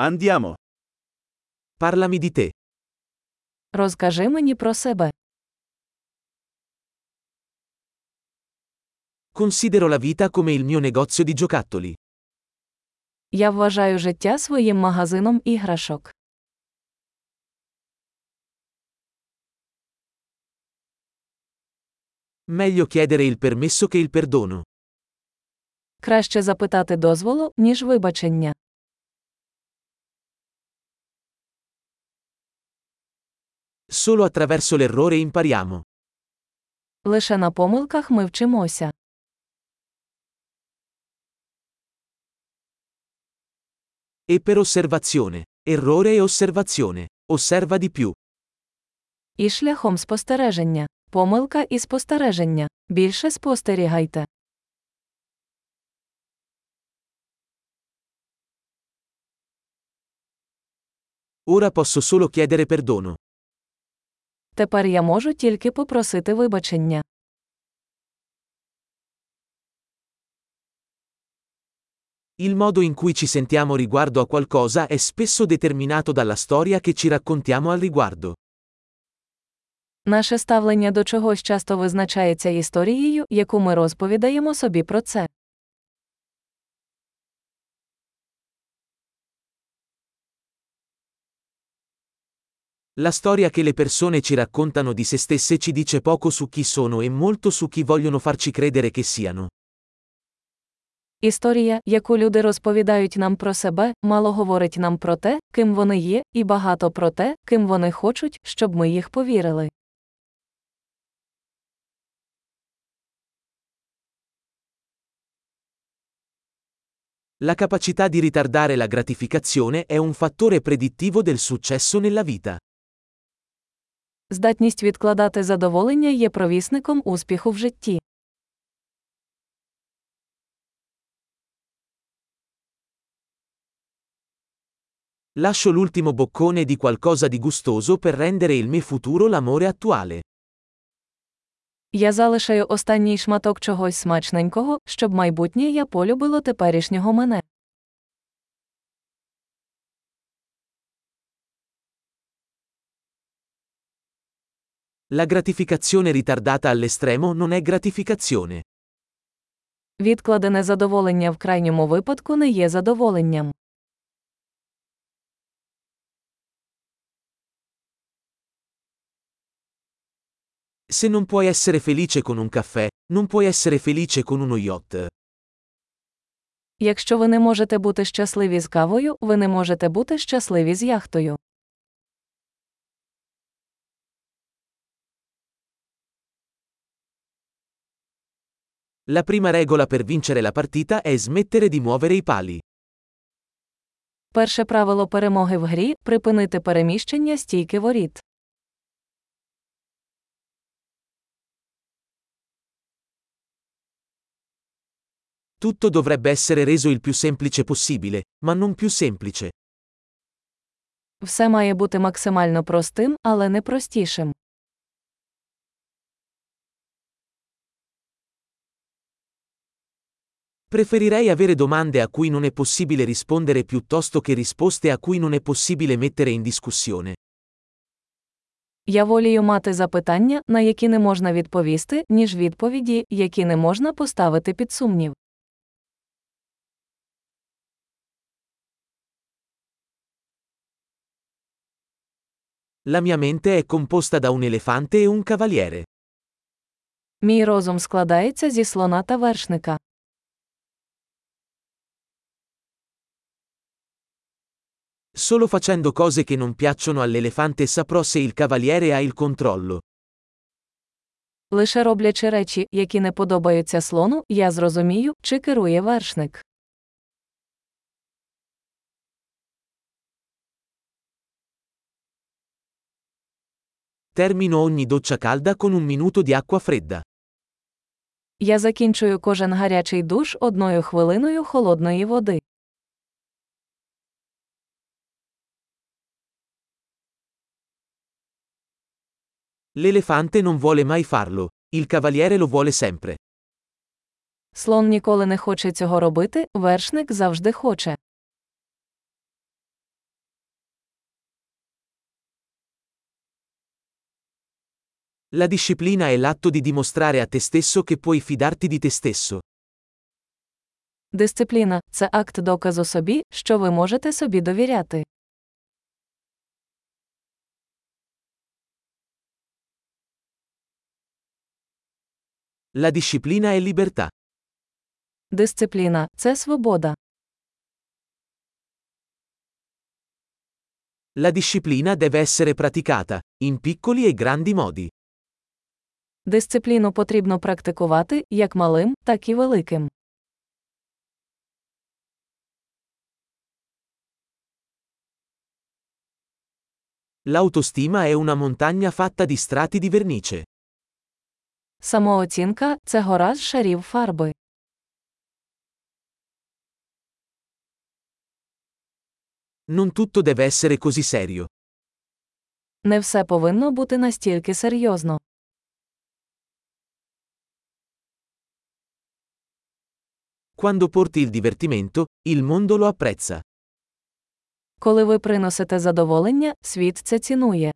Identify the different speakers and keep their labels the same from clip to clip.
Speaker 1: Andiamo.
Speaker 2: Parlami di te.
Speaker 3: Розкажи мені про себе.
Speaker 2: Considero la vita come il mio negozio di giocattoli.
Speaker 3: Я вважаю життя своїм магазином іграшок.
Speaker 2: Meglio chiedere il permesso che il perdono.
Speaker 3: Краще запитати дозволу, ніж вибачення.
Speaker 2: Solo attraverso l'errore impariamo.
Speaker 3: Лише на помилках ми вчимося.
Speaker 2: E per osservazione. Errore e osservazione. Osserva di più.
Speaker 3: І шляхом спостереження. Помилка і спостереження. Більше спостерігайте.
Speaker 2: Ora posso solo chiedere perdono.
Speaker 3: Тепер я можу тільки попросити вибачення.
Speaker 2: Il modo in cui ci sentiamo riguardo a qualcosa è spesso determinato dalla storia che ci raccontiamo al riguardo.
Speaker 3: Наше ставлення до чогось часто визначається історією, яку ми розповідаємо собі про це.
Speaker 2: La storia che le persone ci raccontano di se stesse ci dice poco su chi sono e molto su chi vogliono farci credere che siano.
Speaker 3: Історія, яку люди розповідають нам про себе, мало говорить нам про те, ким вони є, і багато про те, ким вони хочуть, щоб ми їх повірили.
Speaker 2: La capacità di ritardare la gratificazione è un fattore predittivo del successo nella vita.
Speaker 3: Здатність відкладати задоволення є провісником успіху в житті.
Speaker 2: Lascio l'ultimo boccone di qualcosa di gustoso per rendere il mio futuro l'amore attuale.
Speaker 3: Я залишаю останній шматок чогось смачненького, щоб майбутнє я полюбило теперішнього мене.
Speaker 2: La gratificazione ritardata all'estremo non è gratificazione.
Speaker 3: Відкладене задоволення в крайньому випадку не є задоволенням.
Speaker 2: Se non puoi essere felice con un caffè, non puoi essere felice con uno yacht.
Speaker 3: Якщо ви не можете бути щасливі з кавою, ви не можете бути щасливі з яхтою.
Speaker 2: La prima regola per vincere la partita è smettere di muovere i pali.
Speaker 3: Перше правило перемоги в грі припинити переміщення стійки воріт.
Speaker 2: Tutto dovrebbe essere reso il più semplice possibile, ma non più semplice.
Speaker 3: Все має бути максимально простим, але не простішим.
Speaker 2: Preferirei avere domande a cui non è possibile rispondere piuttosto che risposte a cui non è possibile mettere in discussione.
Speaker 3: Я волію мати запитання, на які не можна відповісти, ніж відповіді, які не можна поставити під сумнів.
Speaker 2: La mia mente è composta da un elefante e un cavaliere.
Speaker 3: Мій розум складається зі слона та вершника.
Speaker 2: Solo facendo cose che non piacciono all'elefante saprò se il cavaliere ha il controllo.
Speaker 3: Лише роблячи речі, які не подобаються слону, я зрозумію, чи керує вершник.
Speaker 2: Termino ogni doccia calda con un minuto di acqua fredda.
Speaker 3: Я закінчую кожен гарячий душ одною хвилиною холодної води.
Speaker 2: L'elefante non vuole mai farlo, il cavaliere lo vuole sempre.
Speaker 3: Слон ніколи не хоче цього робити, вершник завжди хоче.
Speaker 2: La disciplina è l'atto di dimostrare a te stesso che puoi fidarti di te stesso.
Speaker 3: Дисципліна це акт доказу собі, що ви можете собі довіряти.
Speaker 2: La disciplina è libertà.
Speaker 3: Дисципліна це свобода.
Speaker 2: La disciplina deve essere praticata, in piccoli e grandi modi.
Speaker 3: Дисципліну потрібно практикувати як малим, так і великим.
Speaker 2: L'autostima è una montagna fatta di strati di vernice.
Speaker 3: Самооцінка це гора з шарів фарби.
Speaker 2: Non tutto deve essere così serio.
Speaker 3: Не все повинно бути настільки серйозно.
Speaker 2: Quando porti il divertimento, il mondo lo apprezza.
Speaker 3: Коли ви приносите задоволення, світ це цінує.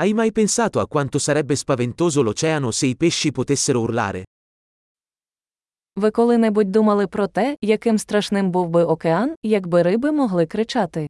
Speaker 2: Hai mai pensato a quanto sarebbe spaventoso l'oceano se i pesci potessero urlare?
Speaker 3: Ви коли-небудь думали про те, яким страшним був би океан, якби риби могли кричати?